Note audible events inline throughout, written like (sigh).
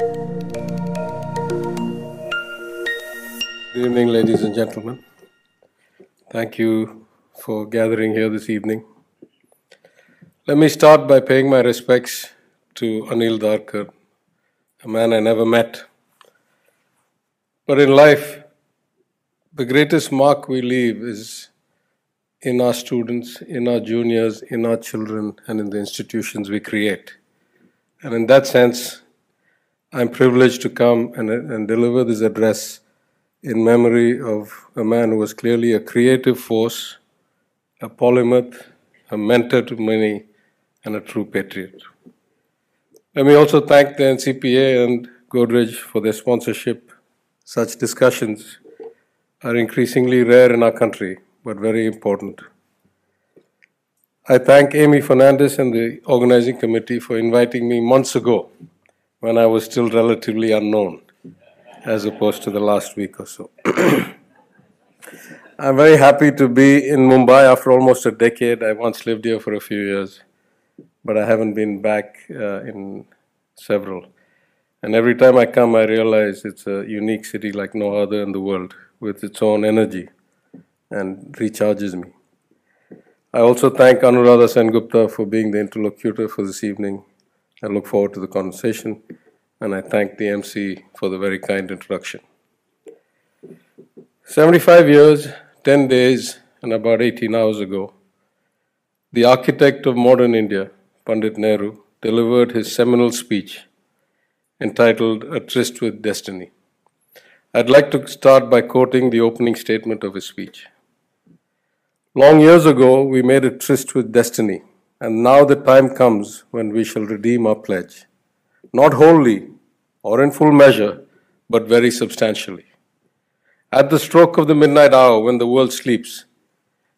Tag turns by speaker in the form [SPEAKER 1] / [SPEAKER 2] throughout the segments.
[SPEAKER 1] Good evening, ladies and gentlemen. Thank you for gathering here this evening. Let me start by paying my respects to Anil Darkar, a man I never met. But in life, the greatest mark we leave is in our students, in our juniors, in our children, and in the institutions we create. And in that sense, I'm privileged to come and, and deliver this address in memory of a man who was clearly a creative force, a polymath, a mentor to many, and a true patriot. Let me also thank the NCPA and Godrej for their sponsorship. Such discussions are increasingly rare in our country, but very important. I thank Amy Fernandez and the organizing committee for inviting me months ago when I was still relatively unknown as opposed to the last week or so. (clears throat) I'm very happy to be in Mumbai after almost a decade. I once lived here for a few years, but I haven't been back uh, in several. And every time I come, I realize it's a unique city like no other in the world with its own energy and recharges me. I also thank Anuradha Sengupta for being the interlocutor for this evening. I look forward to the conversation and I thank the MC for the very kind introduction. 75 years, 10 days, and about 18 hours ago, the architect of modern India, Pandit Nehru, delivered his seminal speech entitled A Tryst with Destiny. I'd like to start by quoting the opening statement of his speech. Long years ago, we made a tryst with destiny, and now the time comes when we shall redeem our pledge not wholly or in full measure, but very substantially. At the stroke of the midnight hour, when the world sleeps,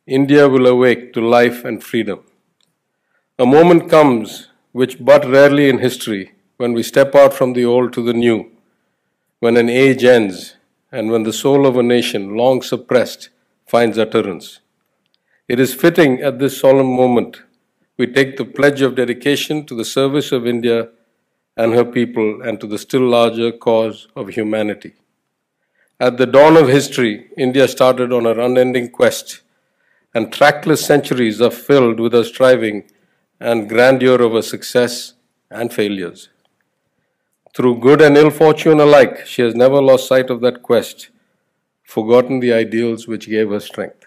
[SPEAKER 1] India will awake to life and freedom. A moment comes, which but rarely in history, when we step out from the old to the new, when an age ends, and when the soul of a nation, long suppressed, finds utterance. It is fitting at this solemn moment we take the pledge of dedication to the service of India and her people and to the still larger cause of humanity. At the dawn of history, India started on her unending quest, and trackless centuries are filled with her striving and grandeur of her success and failures. Through good and ill fortune alike, she has never lost sight of that quest, forgotten the ideals which gave her strength.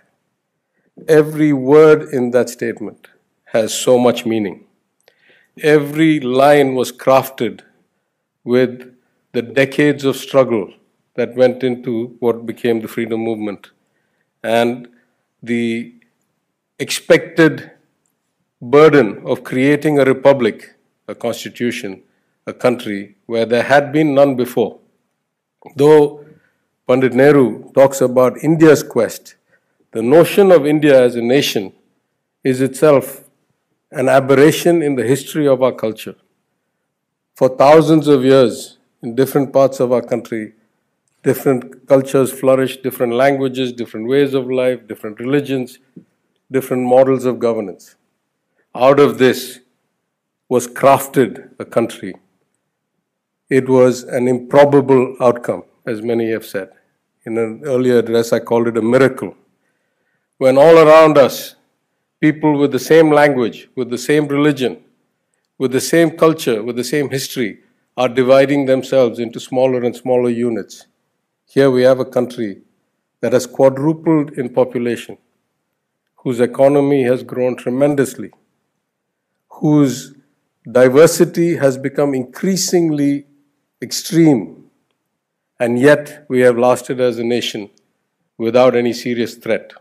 [SPEAKER 1] Every word in that statement has so much meaning every line was crafted with the decades of struggle that went into what became the freedom movement and the expected burden of creating a republic, a constitution, a country where there had been none before. Though Pandit Nehru talks about India's quest, the notion of India as a nation is itself an aberration in the history of our culture. For thousands of years, in different parts of our country, different cultures flourished, different languages, different ways of life, different religions, different models of governance. Out of this was crafted a country. It was an improbable outcome, as many have said. In an earlier address, I called it a miracle. When all around us people with the same language, with the same religion, with the same culture, with the same history, are dividing themselves into smaller and smaller units. Here we have a country that has quadrupled in population, whose economy has grown tremendously, whose diversity has become increasingly extreme, and yet we have lasted as a nation without any serious threat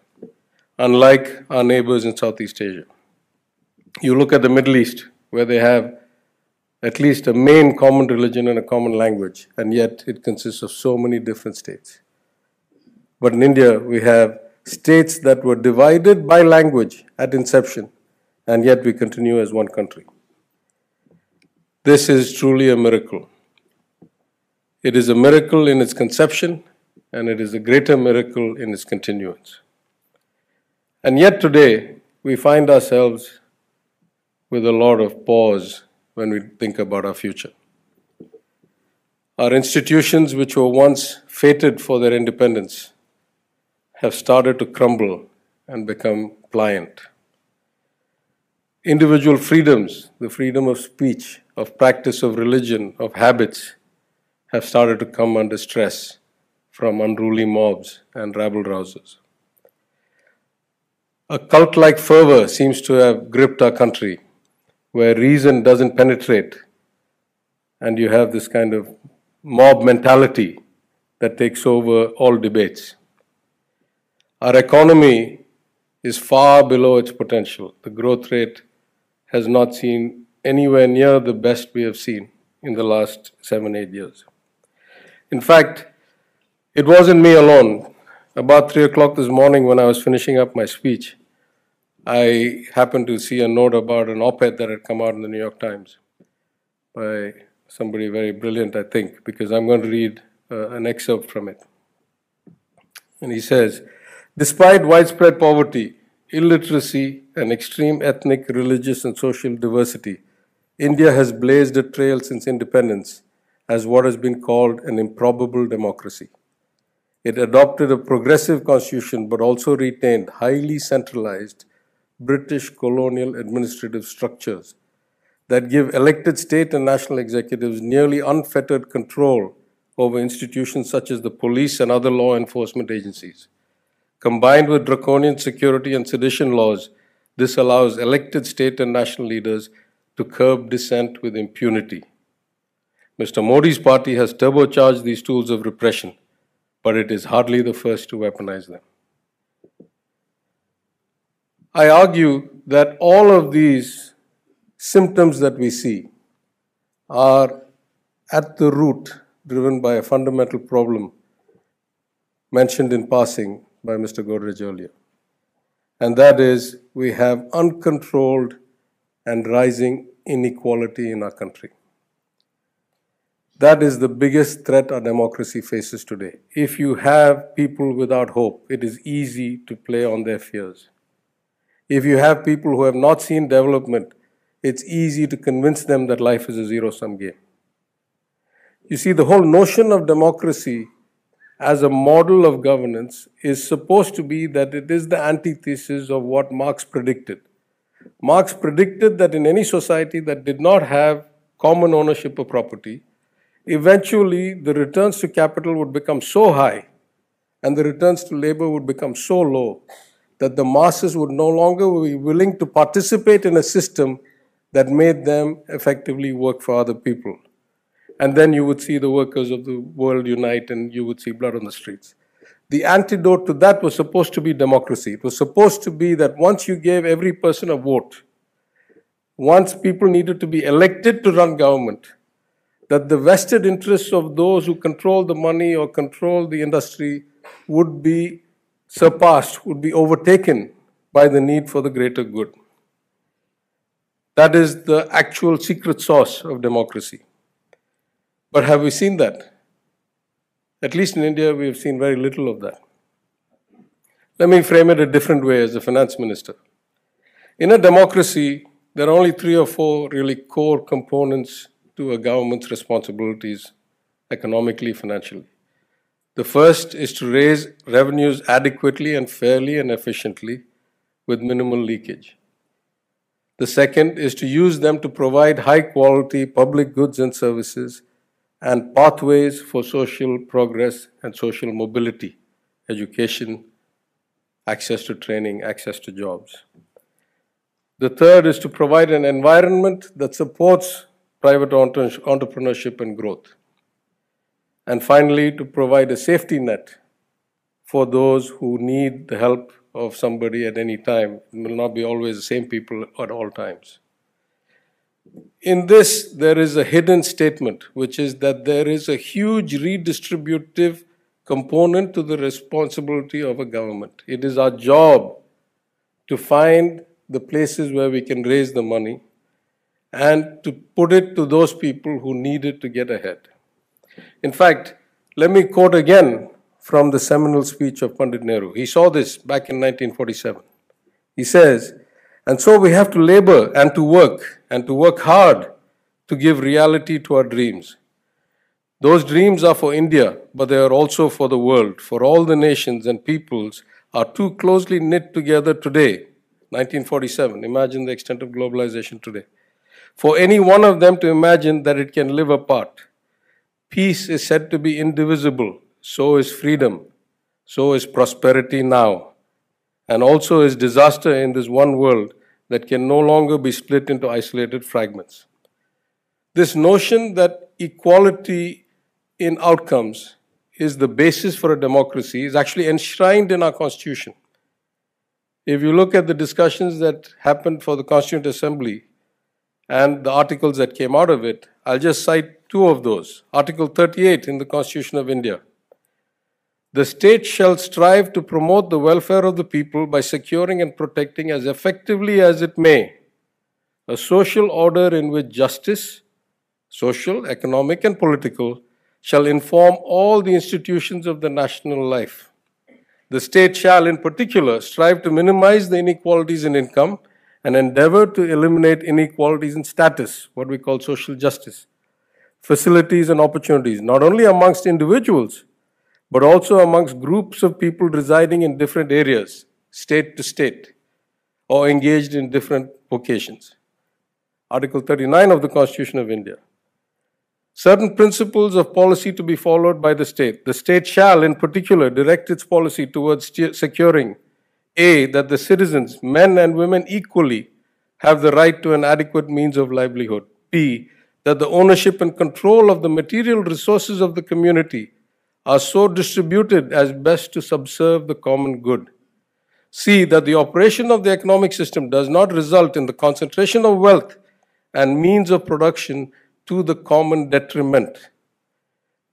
[SPEAKER 1] unlike our neighbors in Southeast Asia. You look at the Middle East, where they have at least a main common religion and a common language, and yet it consists of so many different states. But in India, we have states that were divided by language at inception, and yet we continue as one country. This is truly a miracle. It is a miracle in its conception, and it is a greater miracle in its continuance. And yet today, we find ourselves with a lot of pause when we think about our future. Our institutions, which were once feted for their independence, have started to crumble and become pliant. Individual freedoms, the freedom of speech, of practice of religion, of habits, have started to come under stress from unruly mobs and rabble rousers. A cult like fervor seems to have gripped our country, where reason doesn't penetrate, and you have this kind of mob mentality that takes over all debates. Our economy is far below its potential. The growth rate has not seen anywhere near the best we have seen in the last seven, eight years. In fact, it wasn't me alone. About three o'clock this morning, when I was finishing up my speech, I happened to see a note about an op ed that had come out in the New York Times by somebody very brilliant, I think, because I'm going to read uh, an excerpt from it. And he says Despite widespread poverty, illiteracy, and extreme ethnic, religious, and social diversity, India has blazed a trail since independence as what has been called an improbable democracy. It adopted a progressive constitution but also retained highly centralized British colonial administrative structures that give elected state and national executives nearly unfettered control over institutions such as the police and other law enforcement agencies. Combined with draconian security and sedition laws, this allows elected state and national leaders to curb dissent with impunity. Mr. Modi's party has turbocharged these tools of repression, but it is hardly the first to weaponize them. I argue that all of these symptoms that we see are at the root driven by a fundamental problem mentioned in passing by Mr. Godrej earlier. And that is we have uncontrolled and rising inequality in our country. That is the biggest threat our democracy faces today. If you have people without hope, it is easy to play on their fears. If you have people who have not seen development, it's easy to convince them that life is a zero sum game. You see, the whole notion of democracy as a model of governance is supposed to be that it is the antithesis of what Marx predicted. Marx predicted that in any society that did not have common ownership of property, eventually the returns to capital would become so high and the returns to labor would become so low that the masses would no longer be willing to participate in a system that made them effectively work for other people. And then you would see the workers of the world unite and you would see blood on the streets. The antidote to that was supposed to be democracy. It was supposed to be that once you gave every person a vote, once people needed to be elected to run government, that the vested interests of those who control the money or control the industry would be surpassed, would be overtaken by the need for the greater good. That is the actual secret sauce of democracy. But have we seen that? At least in India, we have seen very little of that. Let me frame it a different way as a finance minister. In a democracy, there are only three or four really core components to a government's responsibilities economically, financially. The first is to raise revenues adequately and fairly and efficiently with minimal leakage. The second is to use them to provide high quality public goods and services and pathways for social progress and social mobility, education, access to training, access to jobs. The third is to provide an environment that supports private entrepreneurship and growth. And finally, to provide a safety net for those who need the help of somebody at any time. It will not be always the same people at all times. In this, there is a hidden statement, which is that there is a huge redistributive component to the responsibility of a government. It is our job to find the places where we can raise the money and to put it to those people who need it to get ahead. In fact, let me quote again from the seminal speech of Pandit Nehru. He saw this back in 1947. He says, and so we have to labor and to work and to work hard to give reality to our dreams. Those dreams are for India, but they are also for the world, for all the nations and peoples are too closely knit together today. 1947, imagine the extent of globalization today. For any one of them to imagine that it can live apart. Peace is said to be indivisible, so is freedom, so is prosperity now, and also is disaster in this one world that can no longer be split into isolated fragments. This notion that equality in outcomes is the basis for a democracy is actually enshrined in our constitution. If you look at the discussions that happened for the Constituent Assembly and the articles that came out of it, I'll just cite two of those. Article 38 in the Constitution of India. The state shall strive to promote the welfare of the people by securing and protecting as effectively as it may a social order in which justice, social, economic, and political, shall inform all the institutions of the national life. The state shall, in particular, strive to minimize the inequalities in income and endeavor to eliminate inequalities in status, what we call social justice, facilities and opportunities, not only amongst individuals, but also amongst groups of people residing in different areas, state to state, or engaged in different vocations. Article 39 of the Constitution of India certain principles of policy to be followed by the state. The state shall, in particular, direct its policy towards securing A, that the citizens, men and women equally, have the right to an adequate means of livelihood. B, that the ownership and control of the material resources of the community are so distributed as best to subserve the common good. C, that the operation of the economic system does not result in the concentration of wealth and means of production to the common detriment.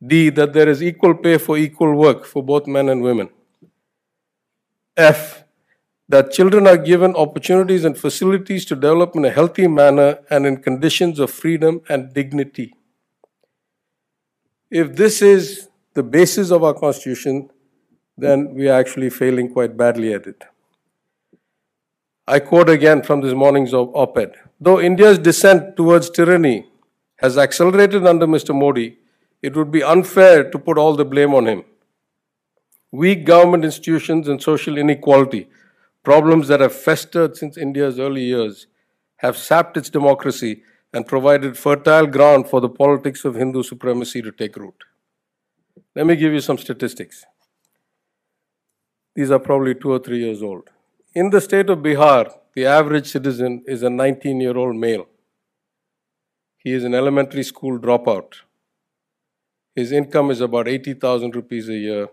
[SPEAKER 1] D, that there is equal pay for equal work for both men and women. F, that children are given opportunities and facilities to develop in a healthy manner and in conditions of freedom and dignity. If this is the basis of our Constitution, then we are actually failing quite badly at it. I quote again from this morning's op ed. Though India's descent towards tyranny has accelerated under Mr. Modi, it would be unfair to put all the blame on him. Weak government institutions and social inequality, problems that have festered since India's early years, have sapped its democracy and provided fertile ground for the politics of Hindu supremacy to take root. Let me give you some statistics. These are probably two or three years old. In the state of Bihar, the average citizen is a 19 year old male. He is an elementary school dropout. His income is about 80,000 rupees a year,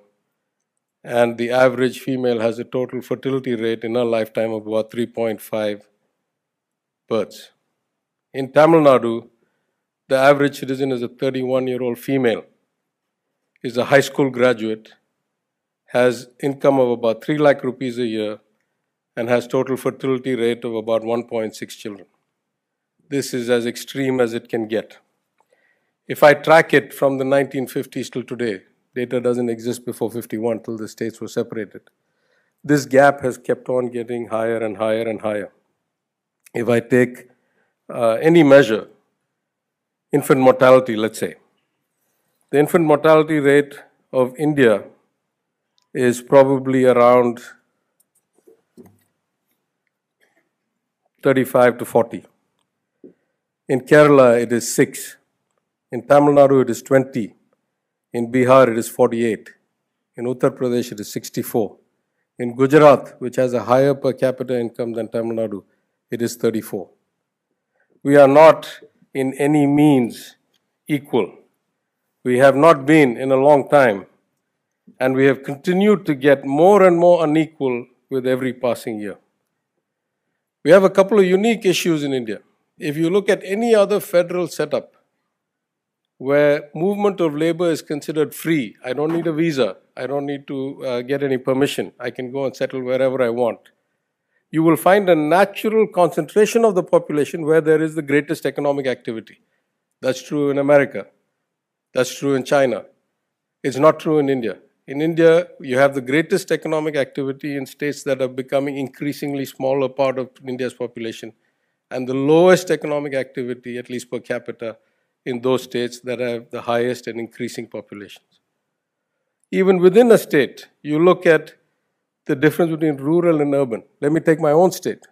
[SPEAKER 1] and the average female has a total fertility rate in her lifetime of about 3.5 births. In Tamil Nadu, the average citizen is a 31 year old female, is a high school graduate, has income of about 3 lakh rupees a year, and has total fertility rate of about 1.6 children this is as extreme as it can get. If I track it from the 1950s till today, data doesn't exist before 51 till the states were separated. This gap has kept on getting higher and higher and higher. If I take uh, any measure, infant mortality, let's say, the infant mortality rate of India is probably around 35 to 40. In Kerala, it is 6. In Tamil Nadu, it is 20. In Bihar, it is 48. In Uttar Pradesh, it is 64. In Gujarat, which has a higher per capita income than Tamil Nadu, it is 34. We are not in any means equal. We have not been in a long time, and we have continued to get more and more unequal with every passing year. We have a couple of unique issues in India. If you look at any other federal setup where movement of labor is considered free, I don't need a visa, I don't need to uh, get any permission, I can go and settle wherever I want. You will find a natural concentration of the population where there is the greatest economic activity. That's true in America. That's true in China. It's not true in India. In India, you have the greatest economic activity in states that are becoming increasingly smaller part of India's population and the lowest economic activity, at least per capita, in those states that have the highest and increasing populations. Even within a state, you look at the difference between rural and urban. Let me take my own state.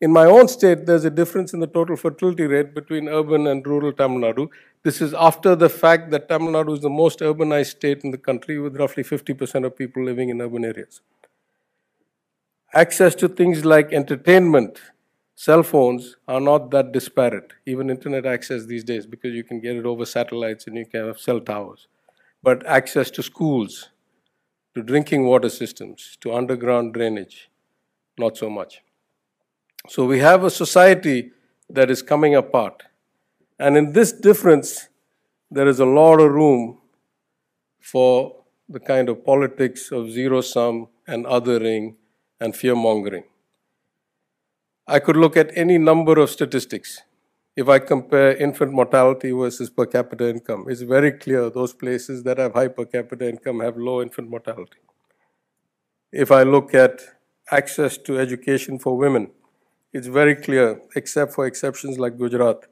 [SPEAKER 1] In my own state, there's a difference in the total fertility rate between urban and rural Tamil Nadu. This is after the fact that Tamil Nadu is the most urbanized state in the country with roughly 50% of people living in urban areas. Access to things like entertainment, cell phones are not that disparate, even internet access these days, because you can get it over satellites and you can have cell towers. But access to schools, to drinking water systems, to underground drainage, not so much. So we have a society that is coming apart. And in this difference, there is a lot of room for the kind of politics of zero sum and othering and fear mongering. I could look at any number of statistics. If I compare infant mortality versus per capita income, it's very clear those places that have high per capita income have low infant mortality. If I look at access to education for women, it's very clear, except for exceptions like Gujarat,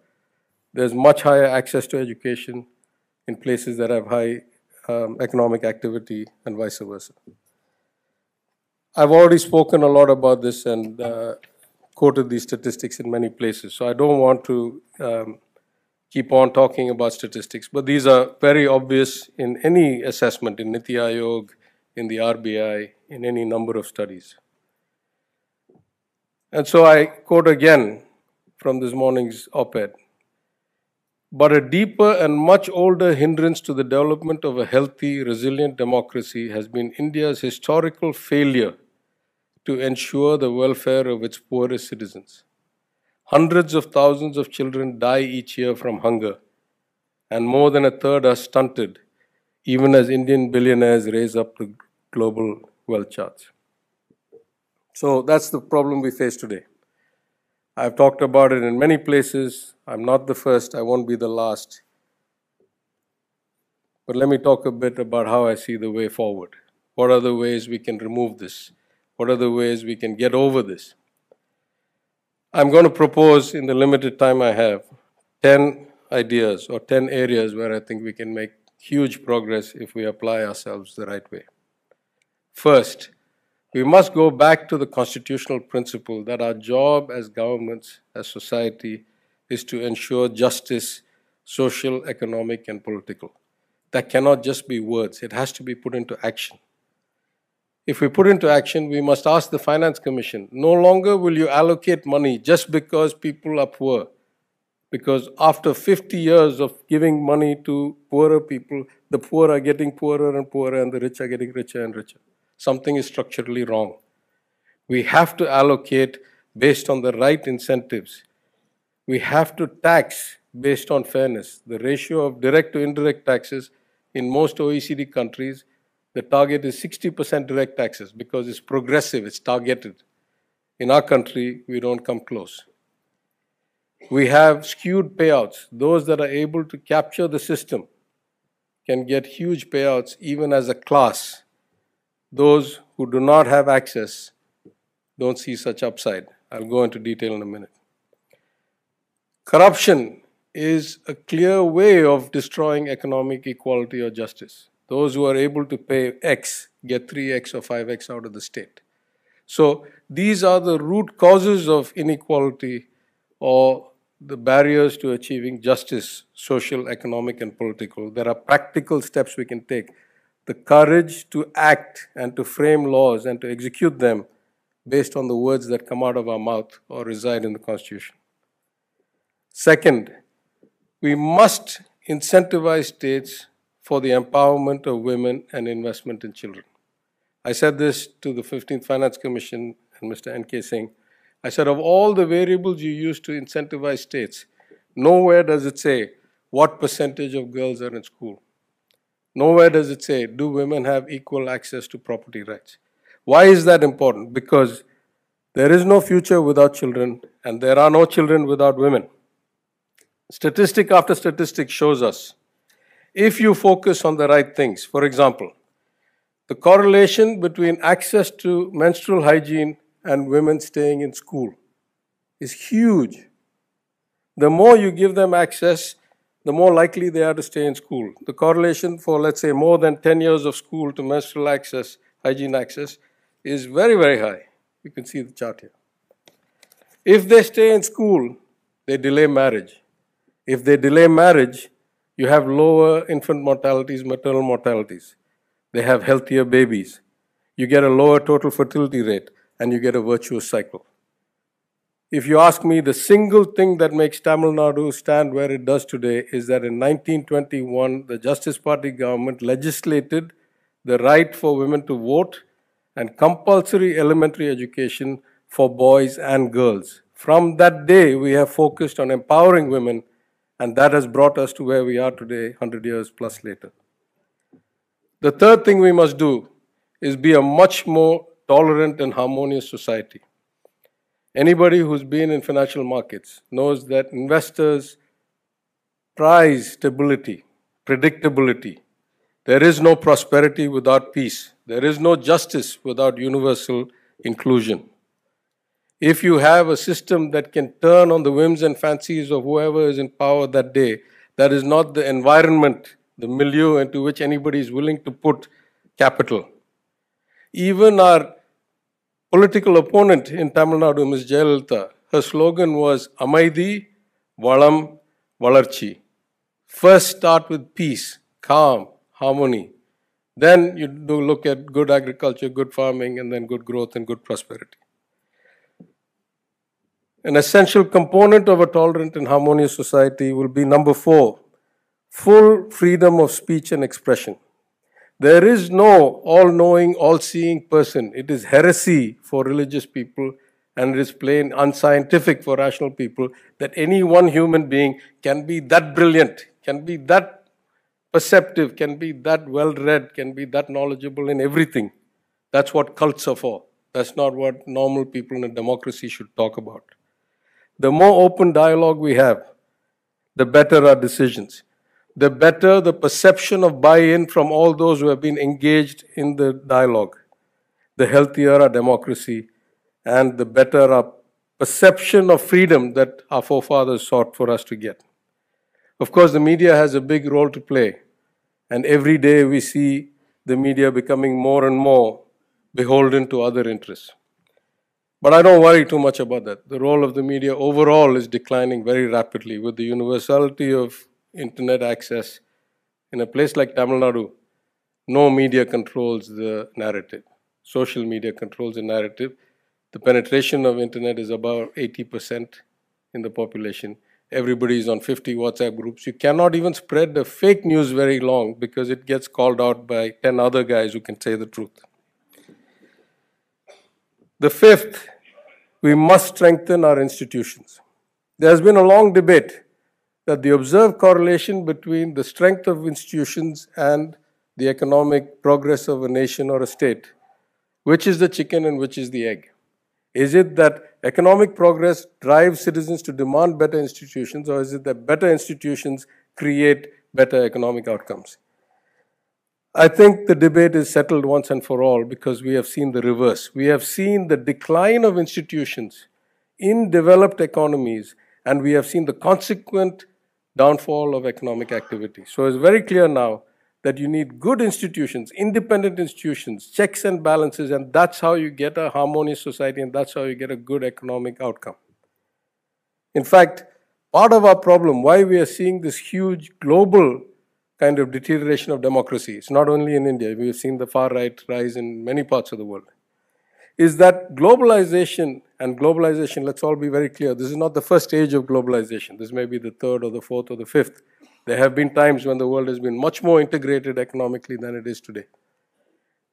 [SPEAKER 1] there's much higher access to education in places that have high um, economic activity and vice versa. I've already spoken a lot about this and uh, quoted these statistics in many places, so I don't want to um, keep on talking about statistics, but these are very obvious in any assessment in Niti Aayog, in the RBI, in any number of studies. And so I quote again from this morning's op ed. But a deeper and much older hindrance to the development of a healthy, resilient democracy has been India's historical failure to ensure the welfare of its poorest citizens. Hundreds of thousands of children die each year from hunger, and more than a third are stunted, even as Indian billionaires raise up the global wealth charts. So that's the problem we face today. I've talked about it in many places. I'm not the first, I won't be the last. But let me talk a bit about how I see the way forward. What are the ways we can remove this? What are the ways we can get over this? I'm going to propose, in the limited time I have, 10 ideas or 10 areas where I think we can make huge progress if we apply ourselves the right way. First, we must go back to the constitutional principle that our job as governments, as society, is to ensure justice, social, economic, and political. That cannot just be words, it has to be put into action. If we put into action, we must ask the Finance Commission no longer will you allocate money just because people are poor. Because after 50 years of giving money to poorer people, the poor are getting poorer and poorer, and the rich are getting richer and richer something is structurally wrong. We have to allocate based on the right incentives. We have to tax based on fairness. The ratio of direct to indirect taxes in most OECD countries, the target is 60% direct taxes because it's progressive, it's targeted. In our country, we don't come close. We have skewed payouts. Those that are able to capture the system can get huge payouts even as a class those who do not have access don't see such upside. I'll go into detail in a minute. Corruption is a clear way of destroying economic equality or justice. Those who are able to pay X get 3X or 5X out of the state. So these are the root causes of inequality or the barriers to achieving justice, social, economic, and political. There are practical steps we can take the courage to act and to frame laws and to execute them based on the words that come out of our mouth or reside in the Constitution. Second, we must incentivize states for the empowerment of women and investment in children. I said this to the 15th Finance Commission and Mr. N.K. Singh. I said, of all the variables you use to incentivize states, nowhere does it say what percentage of girls are in school. Nowhere does it say, do women have equal access to property rights? Why is that important? Because there is no future without children, and there are no children without women. Statistic after statistic shows us if you focus on the right things, for example, the correlation between access to menstrual hygiene and women staying in school is huge. The more you give them access, the more likely they are to stay in school. The correlation for, let's say, more than 10 years of school to menstrual access, hygiene access, is very, very high. You can see the chart here. If they stay in school, they delay marriage. If they delay marriage, you have lower infant mortalities, maternal mortalities. They have healthier babies. You get a lower total fertility rate, and you get a virtuous cycle. If you ask me, the single thing that makes Tamil Nadu stand where it does today is that in 1921, the Justice Party government legislated the right for women to vote and compulsory elementary education for boys and girls. From that day, we have focused on empowering women, and that has brought us to where we are today, 100 years plus later. The third thing we must do is be a much more tolerant and harmonious society. Anybody who's been in financial markets knows that investors prize stability, predictability. There is no prosperity without peace. There is no justice without universal inclusion. If you have a system that can turn on the whims and fancies of whoever is in power that day, that is not the environment, the milieu into which anybody is willing to put capital. Even our political opponent in Tamil Nadu, Ms. Jayalalitha, her slogan was Amaidi, Valam, Valarchi. First start with peace, calm, harmony. Then you do look at good agriculture, good farming, and then good growth and good prosperity. An essential component of a tolerant and harmonious society will be number four full freedom of speech and expression. There is no all knowing, all seeing person. It is heresy for religious people and it is plain unscientific for rational people that any one human being can be that brilliant, can be that perceptive, can be that well read, can be that knowledgeable in everything. That's what cults are for. That's not what normal people in a democracy should talk about. The more open dialogue we have, the better our decisions the better the perception of buy in from all those who have been engaged in the dialogue, the healthier our democracy, and the better our perception of freedom that our forefathers sought for us to get. Of course, the media has a big role to play, and every day we see the media becoming more and more beholden to other interests. But I don't worry too much about that. The role of the media overall is declining very rapidly with the universality of internet access. In a place like Tamil Nadu, no media controls the narrative. Social media controls the narrative. The penetration of internet is about 80% in the population. Everybody is on 50 WhatsApp groups. You cannot even spread the fake news very long because it gets called out by 10 other guys who can say the truth. The fifth, we must strengthen our institutions. There has been a long debate that the observed correlation between the strength of institutions and the economic progress of a nation or a state, which is the chicken and which is the egg? Is it that economic progress drives citizens to demand better institutions, or is it that better institutions create better economic outcomes? I think the debate is settled once and for all because we have seen the reverse. We have seen the decline of institutions in developed economies, and we have seen the consequent downfall of economic activity. So it's very clear now that you need good institutions, independent institutions, checks and balances, and that's how you get a harmonious society and that's how you get a good economic outcome. In fact, part of our problem, why we are seeing this huge global kind of deterioration of democracy, it's not only in India, we have seen the far right rise in many parts of the world, is that globalization and globalization, let's all be very clear, this is not the first stage of globalization. This may be the third or the fourth or the fifth. There have been times when the world has been much more integrated economically than it is today.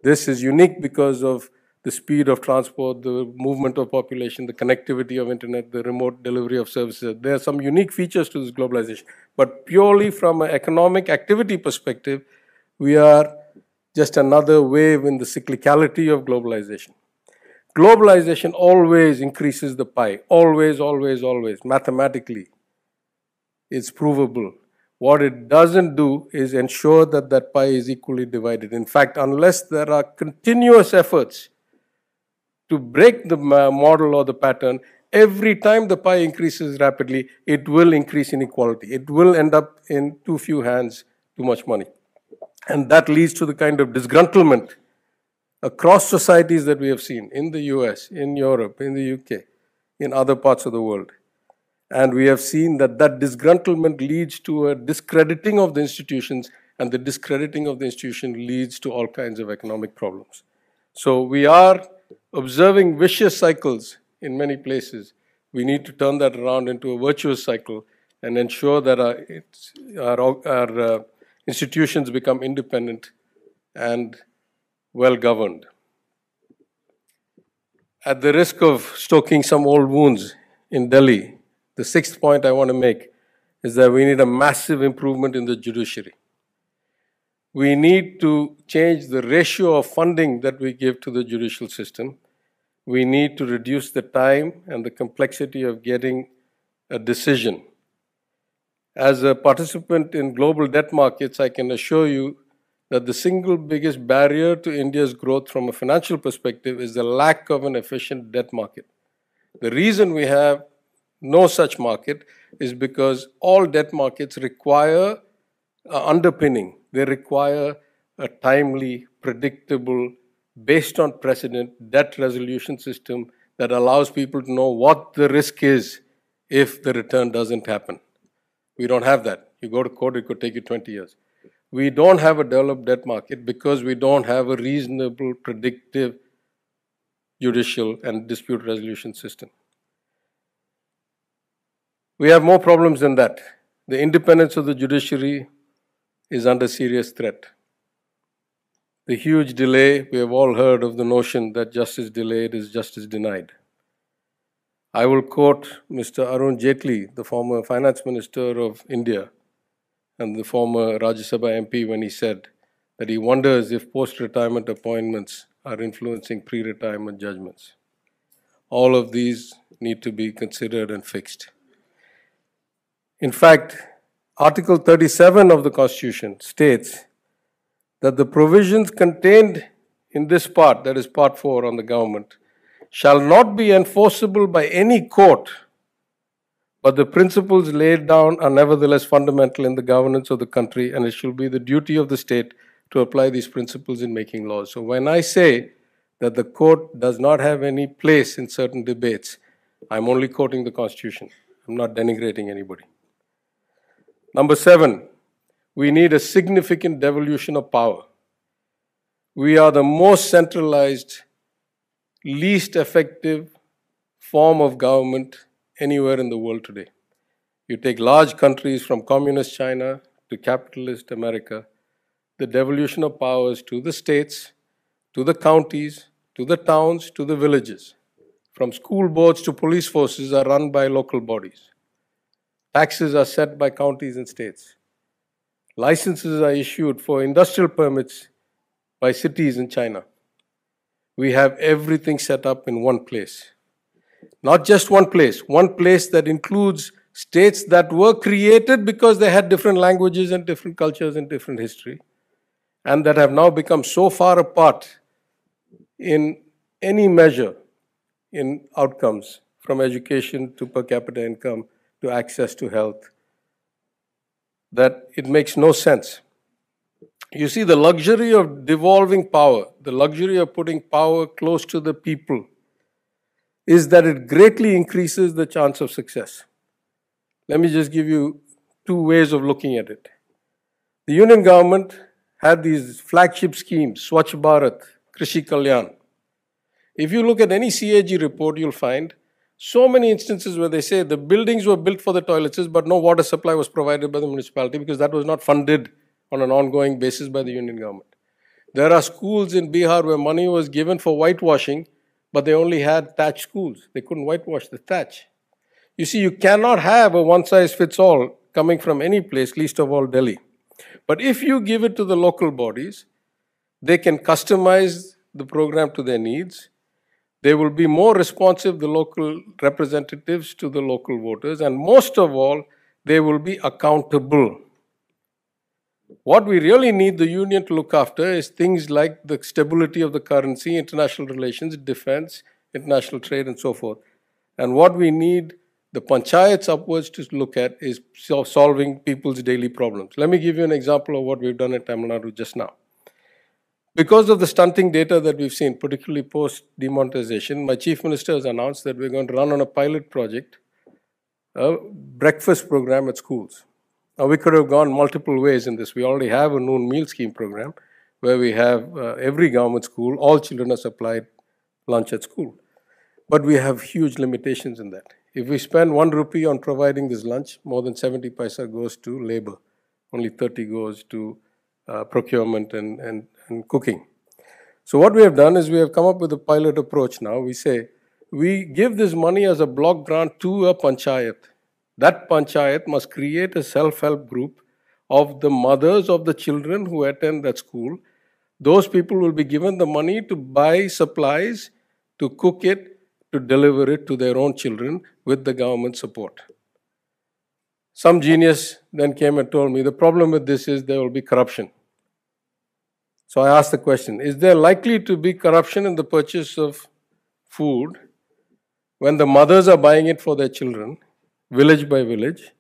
[SPEAKER 1] This is unique because of the speed of transport, the movement of population, the connectivity of internet, the remote delivery of services. There are some unique features to this globalization. But purely from an economic activity perspective, we are just another wave in the cyclicality of globalization. Globalization always increases the pie. Always, always, always. Mathematically, it's provable. What it doesn't do is ensure that that pie is equally divided. In fact, unless there are continuous efforts to break the model or the pattern, every time the pie increases rapidly, it will increase inequality. It will end up in too few hands, too much money. And that leads to the kind of disgruntlement across societies that we have seen in the US, in Europe, in the UK, in other parts of the world. And we have seen that that disgruntlement leads to a discrediting of the institutions, and the discrediting of the institution leads to all kinds of economic problems. So we are observing vicious cycles in many places. We need to turn that around into a virtuous cycle and ensure that our, our, our uh, institutions become independent and well governed. At the risk of stoking some old wounds in Delhi, the sixth point I want to make is that we need a massive improvement in the judiciary. We need to change the ratio of funding that we give to the judicial system. We need to reduce the time and the complexity of getting a decision. As a participant in global debt markets, I can assure you that the single biggest barrier to India's growth from a financial perspective is the lack of an efficient debt market. The reason we have no such market is because all debt markets require Uh, underpinning. They require a timely, predictable, based on precedent debt resolution system that allows people to know what the risk is if the return doesn't happen. We don't have that. You go to court, it could take you 20 years. We don't have a developed debt market because we don't have a reasonable, predictive judicial and dispute resolution system. We have more problems than that. The independence of the judiciary is under serious threat. The huge delay, we have all heard of the notion that justice delayed is justice denied. I will quote Mr. Arun Jaitley, the former finance minister of India and the former Rajya Sabha MP, when he said that he wonders if post retirement appointments are influencing pre retirement judgments. All of these need to be considered and fixed. In fact, Article 37 of the Constitution states that the provisions contained in this part, that is part 4 on the government, shall not be enforceable by any court, but the principles laid down are nevertheless fundamental in the governance of the country, and it shall be the duty of the state to apply these principles in making laws. So when I say that the court does not have any place in certain debates, I'm only quoting the Constitution. I'm not denigrating anybody. Number seven, we need a significant devolution of power. We are the most centralized, least effective form of government anywhere in the world today. You take large countries from communist China to capitalist America, the devolution of powers to the states, to the counties, to the towns, to the villages, from school boards to police forces are run by local bodies. Taxes are set by counties and states. Licenses are issued for industrial permits by cities in China. We have everything set up in one place. Not just one place, one place that includes states that were created because they had different languages and different cultures and different history, and that have now become so far apart in any measure in outcomes from education to per capita income to access to health that it makes no sense. You see, the luxury of devolving power, the luxury of putting power close to the people, is that it greatly increases the chance of success. Let me just give you two ways of looking at it. The union government had these flagship schemes, Swachh Bharat, Krishi Kalyan. If you look at any CAG report, you'll find so many instances where they say the buildings were built for the toilets, but no water supply was provided by the municipality because that was not funded on an ongoing basis by the union government. There are schools in Bihar where money was given for whitewashing, but they only had thatch schools. They couldn't whitewash the thatch. You see, you cannot have a one size fits all coming from any place, least of all Delhi. But if you give it to the local bodies, they can customize the program to their needs they will be more responsive, the local representatives, to the local voters, and most of all, they will be accountable. What we really need the union to look after is things like the stability of the currency, international relations, defense, international trade, and so forth. And what we need the panchayats upwards to look at is solving people's daily problems. Let me give you an example of what we've done in Tamil Nadu just now. Because of the stunting data that we've seen, particularly post demonetization, my chief minister has announced that we're going to run on a pilot project a breakfast program at schools. Now, we could have gone multiple ways in this. We already have a noon meal scheme program where we have uh, every government school, all children are supplied lunch at school. But we have huge limitations in that. If we spend one rupee on providing this lunch, more than 70 paisa goes to labor. Only 30 goes to uh, procurement and, and, and cooking. So what we have done is we have come up with a pilot approach now. We say, we give this money as a block grant to a panchayat. That panchayat must create a self-help group of the mothers of the children who attend that school. Those people will be given the money to buy supplies, to cook it, to deliver it to their own children with the government support. Some genius then came and told me the problem with this is there will be corruption. So I asked the question Is there likely to be corruption in the purchase of food when the mothers are buying it for their children, village by village?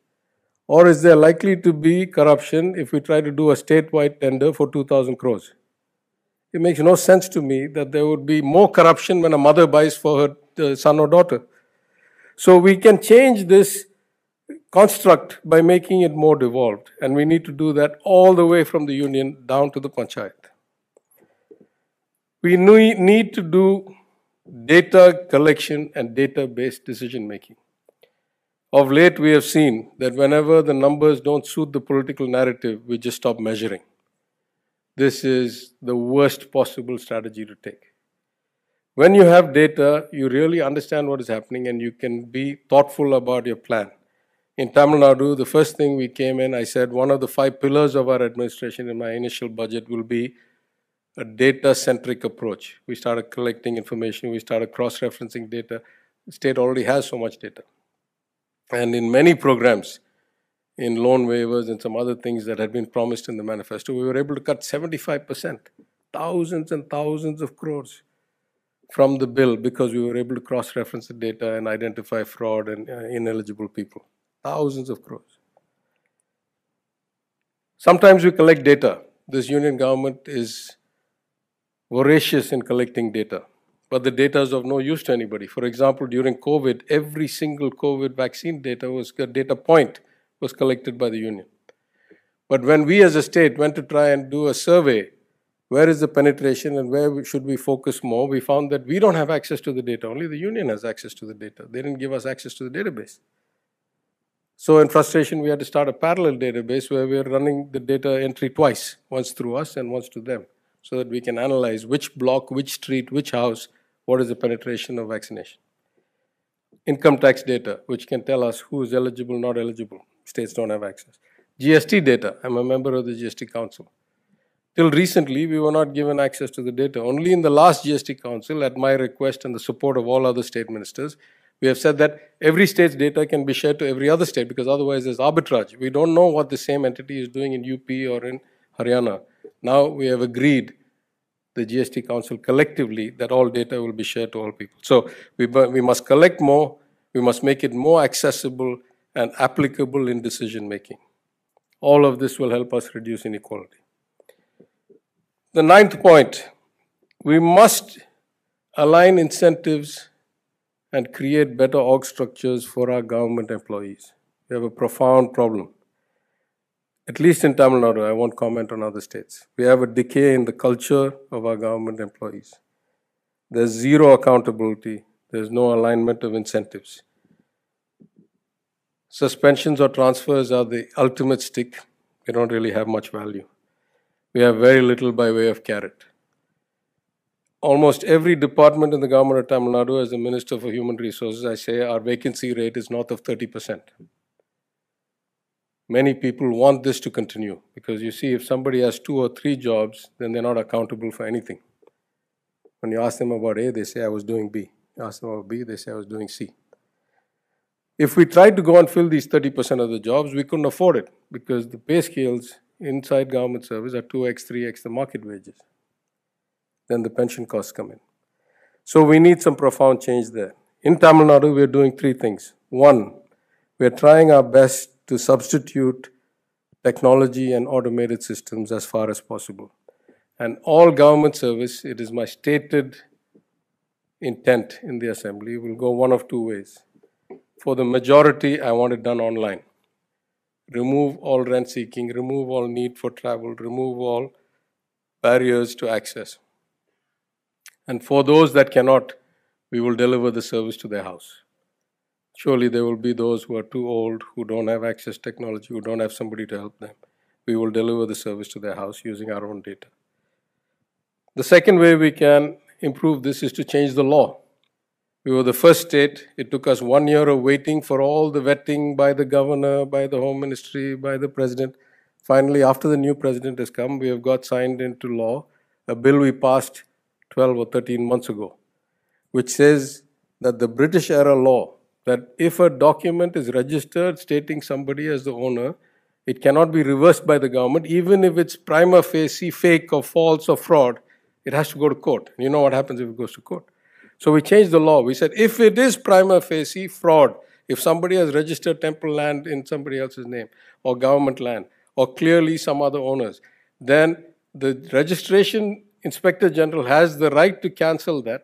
[SPEAKER 1] Or is there likely to be corruption if we try to do a statewide tender for 2,000 crores? It makes no sense to me that there would be more corruption when a mother buys for her uh, son or daughter. So we can change this construct by making it more devolved, and we need to do that all the way from the union down to the panchayat. We need to do data collection and data-based decision making. Of late, we have seen that whenever the numbers don't suit the political narrative, we just stop measuring. This is the worst possible strategy to take. When you have data, you really understand what is happening and you can be thoughtful about your plan. In Tamil Nadu, the first thing we came in, I said one of the five pillars of our administration in my initial budget will be a data-centric approach. We started collecting information, we started cross-referencing data. The state already has so much data. And in many programs, in loan waivers and some other things that had been promised in the manifesto, we were able to cut 75%, thousands and thousands of crores from the bill because we were able to cross-reference the data and identify fraud and uh, ineligible people. Thousands of crores. Sometimes we collect data. This union government is voracious in collecting data, but the data is of no use to anybody. For example, during COVID, every single COVID vaccine data was a data point was collected by the union. But when we as a state went to try and do a survey, where is the penetration and where should we focus more, we found that we don't have access to the data. Only the union has access to the data. They didn't give us access to the database. So in frustration, we had to start a parallel database where we're running the data entry twice, once through us and once to them so that we can analyze which block, which street, which house, what is the penetration of vaccination. Income tax data, which can tell us who is eligible, not eligible. States don't have access. GST data, I'm a member of the GST Council. Till recently, we were not given access to the data. Only in the last GST Council, at my request and the support of all other state ministers, we have said that every state's data can be shared to every other state because otherwise there's arbitrage. We don't know what the same entity is doing in UP or in Haryana. Now we have agreed, the GST Council collectively, that all data will be shared to all people. So we, we must collect more, we must make it more accessible and applicable in decision making. All of this will help us reduce inequality. The ninth point, we must align incentives and create better org structures for our government employees. We have a profound problem at least in Tamil Nadu, I won't comment on other states. We have a decay in the culture of our government employees. There's zero accountability, there's no alignment of incentives. Suspensions or transfers are the ultimate stick. They don't really have much value. We have very little by way of carrot. Almost every department in the government of Tamil Nadu, as the Minister for Human Resources, I say our vacancy rate is north of 30% many people want this to continue because you see, if somebody has two or three jobs, then they're not accountable for anything. When you ask them about A, they say, I was doing B. You ask them about B, they say, I was doing C. If we tried to go and fill these 30% of the jobs, we couldn't afford it because the pay scales inside government service are 2x, 3x the market wages. Then the pension costs come in. So we need some profound change there. In Tamil Nadu, we are doing three things. One, we are trying our best to substitute technology and automated systems as far as possible. And all government service, it is my stated intent in the assembly, will go one of two ways. For the majority, I want it done online. Remove all rent seeking, remove all need for travel, remove all barriers to access. And for those that cannot, we will deliver the service to their house. Surely there will be those who are too old, who don't have access technology, who don't have somebody to help them. We will deliver the service to their house using our own data. The second way we can improve this is to change the law. We were the first state. It took us one year of waiting for all the vetting by the governor, by the home ministry, by the president. Finally, after the new president has come, we have got signed into law a bill we passed 12 or 13 months ago, which says that the British era law that if a document is registered stating somebody as the owner, it cannot be reversed by the government, even if it's prima facie fake or false or fraud, it has to go to court. You know what happens if it goes to court. So we changed the law. We said if it is prima facie fraud, if somebody has registered temple land in somebody else's name or government land or clearly some other owners, then the registration inspector general has the right to cancel that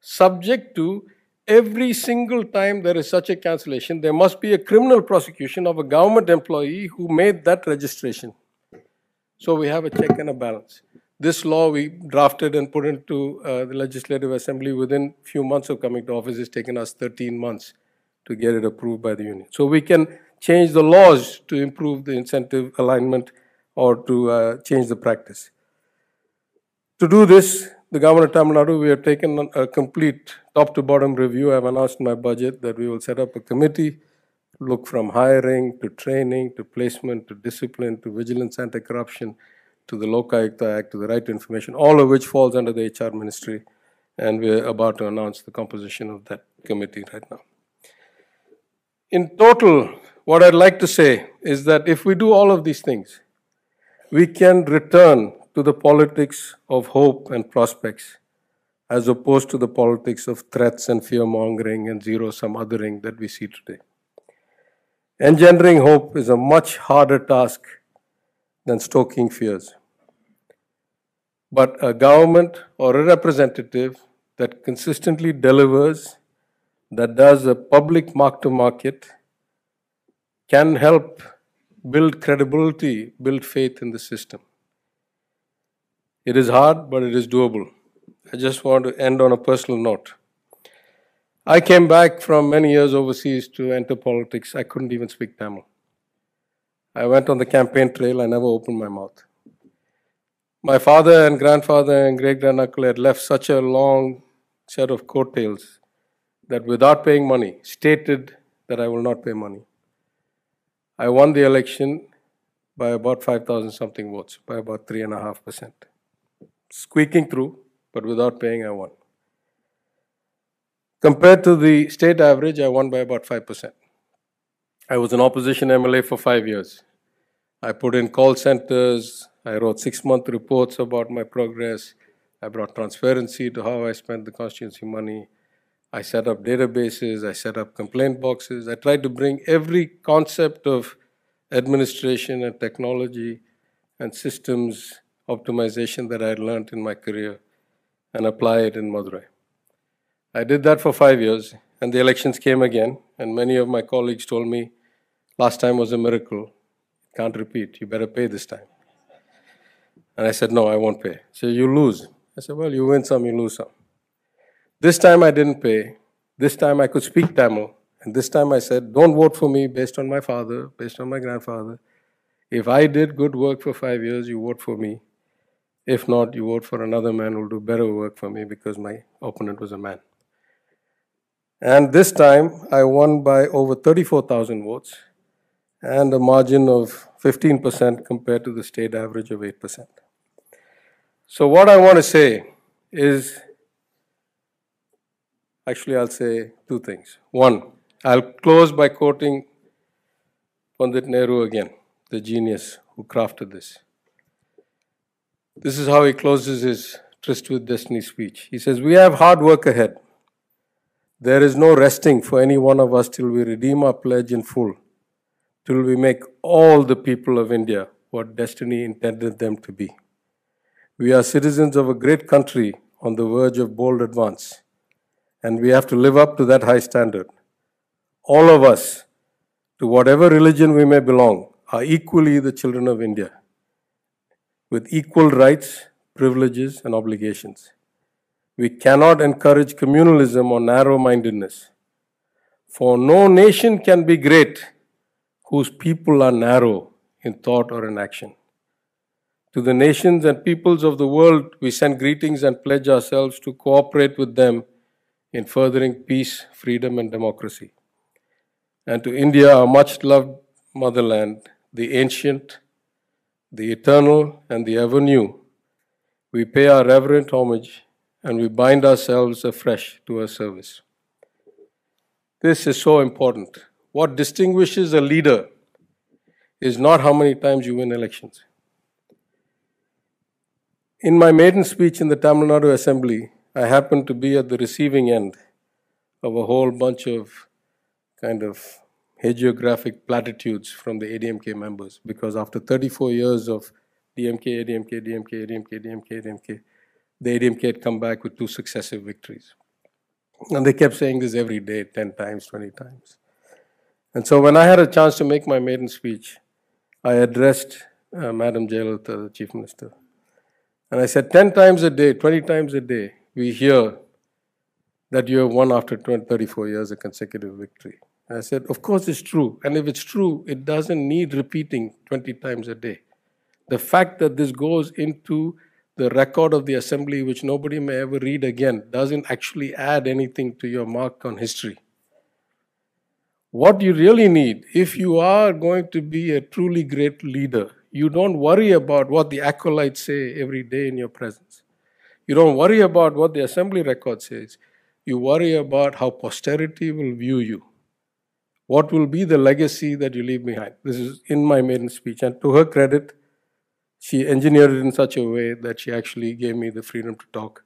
[SPEAKER 1] subject to every single time there is such a cancellation, there must be a criminal prosecution of a government employee who made that registration. So we have a check and a balance. This law we drafted and put into uh, the Legislative Assembly within few months of coming to office. It's taken us 13 months to get it approved by the union. So we can change the laws to improve the incentive alignment or to uh, change the practice. To do this, the government of Tamil Nadu, we have taken a complete top to bottom review. I have announced in my budget that we will set up a committee, look from hiring to training to placement to discipline to vigilance anti-corruption to the Lokayukta Act to the right to information, all of which falls under the HR ministry. And we're about to announce the composition of that committee right now. In total, what I'd like to say is that if we do all of these things, we can return to the politics of hope and prospects as opposed to the politics of threats and fear mongering and zero sum othering that we see today. Engendering hope is a much harder task than stoking fears. But a government or a representative that consistently delivers, that does a public mark to market, can help build credibility, build faith in the system. It is hard, but it is doable. I just want to end on a personal note. I came back from many years overseas to enter politics. I couldn't even speak Tamil. I went on the campaign trail, I never opened my mouth. My father and grandfather and great granduncle had left such a long set of coattails that without paying money, stated that I will not pay money. I won the election by about 5,000 something votes, by about 3.5% squeaking through, but without paying, I won. Compared to the state average, I won by about 5%. I was an opposition MLA for five years. I put in call centers, I wrote six month reports about my progress. I brought transparency to how I spent the constituency money. I set up databases, I set up complaint boxes. I tried to bring every concept of administration and technology and systems optimization that I learned in my career and apply it in Madurai. I did that for five years, and the elections came again, and many of my colleagues told me, last time was a miracle. Can't repeat. You better pay this time. And I said, no, I won't pay. So you lose. I said, well, you win some, you lose some. This time I didn't pay. This time I could speak Tamil. And this time I said, don't vote for me based on my father, based on my grandfather. If I did good work for five years, you vote for me. If not, you vote for another man who will do better work for me because my opponent was a man. And this time, I won by over 34,000 votes and a margin of 15% compared to the state average of 8%. So, what I want to say is actually, I'll say two things. One, I'll close by quoting Pandit Nehru again, the genius who crafted this. This is how he closes his Tryst with Destiny speech. He says, We have hard work ahead. There is no resting for any one of us till we redeem our pledge in full, till we make all the people of India what destiny intended them to be. We are citizens of a great country on the verge of bold advance, and we have to live up to that high standard. All of us, to whatever religion we may belong, are equally the children of India, with equal rights, privileges, and obligations. We cannot encourage communalism or narrow mindedness. For no nation can be great whose people are narrow in thought or in action. To the nations and peoples of the world, we send greetings and pledge ourselves to cooperate with them in furthering peace, freedom, and democracy. And to India, our much loved motherland, the ancient, the eternal, and the ever new, we pay our reverent homage and we bind ourselves afresh to her service. This is so important. What distinguishes a leader is not how many times you win elections. In my maiden speech in the Tamil Nadu Assembly, I happened to be at the receiving end of a whole bunch of kind of hagiographic platitudes from the ADMK members because after 34 years of DMK, ADMK, DMK, ADMK, DMK, ADMK, the ADMK had come back with two successive victories. And they kept saying this every day, 10 times, 20 times. And so when I had a chance to make my maiden speech, I addressed uh, Madam Jayalalitha, the Chief Minister. And I said, 10 times a day, 20 times a day, we hear that you have won after 20, 34 years a consecutive victory. I said, Of course it's true. And if it's true, it doesn't need repeating 20 times a day. The fact that this goes into the record of the assembly, which nobody may ever read again, doesn't actually add anything to your mark on history. What you really need, if you are going to be a truly great leader, you don't worry about what the acolytes say every day in your presence. You don't worry about what the assembly record says. You worry about how posterity will view you. What will be the legacy that you leave behind? This is in my maiden speech. And to her credit, she engineered it in such a way that she actually gave me the freedom to talk.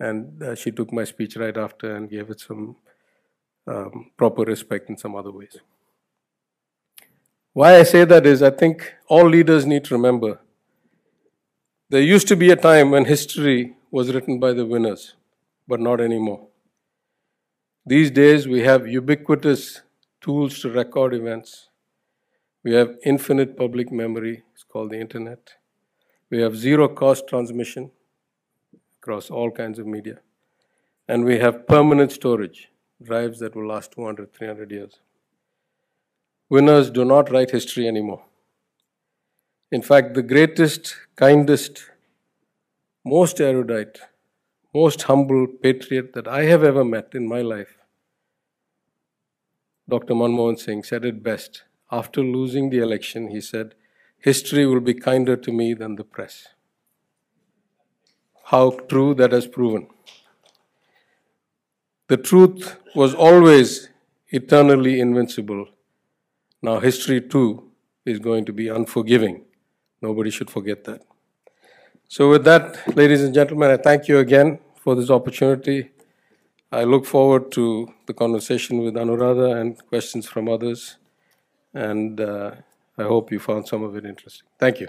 [SPEAKER 1] And uh, she took my speech right after and gave it some um, proper respect in some other ways. Why I say that is I think all leaders need to remember there used to be a time when history was written by the winners, but not anymore. These days we have ubiquitous tools to record events. We have infinite public memory, it's called the internet. We have zero cost transmission across all kinds of media. And we have permanent storage drives that will last 200, 300 years. Winners do not write history anymore. In fact, the greatest, kindest, most erudite, most humble patriot that I have ever met in my life, Dr. Manmohan Singh, said it best. After losing the election, he said, History will be kinder to me than the press. How true that has proven. The truth was always eternally invincible. Now, history too is going to be unforgiving. Nobody should forget that. So, with that, ladies and gentlemen, I thank you again for this opportunity. I look forward to the conversation with Anuradha and questions from others. And uh, I hope you found some of it interesting. Thank you.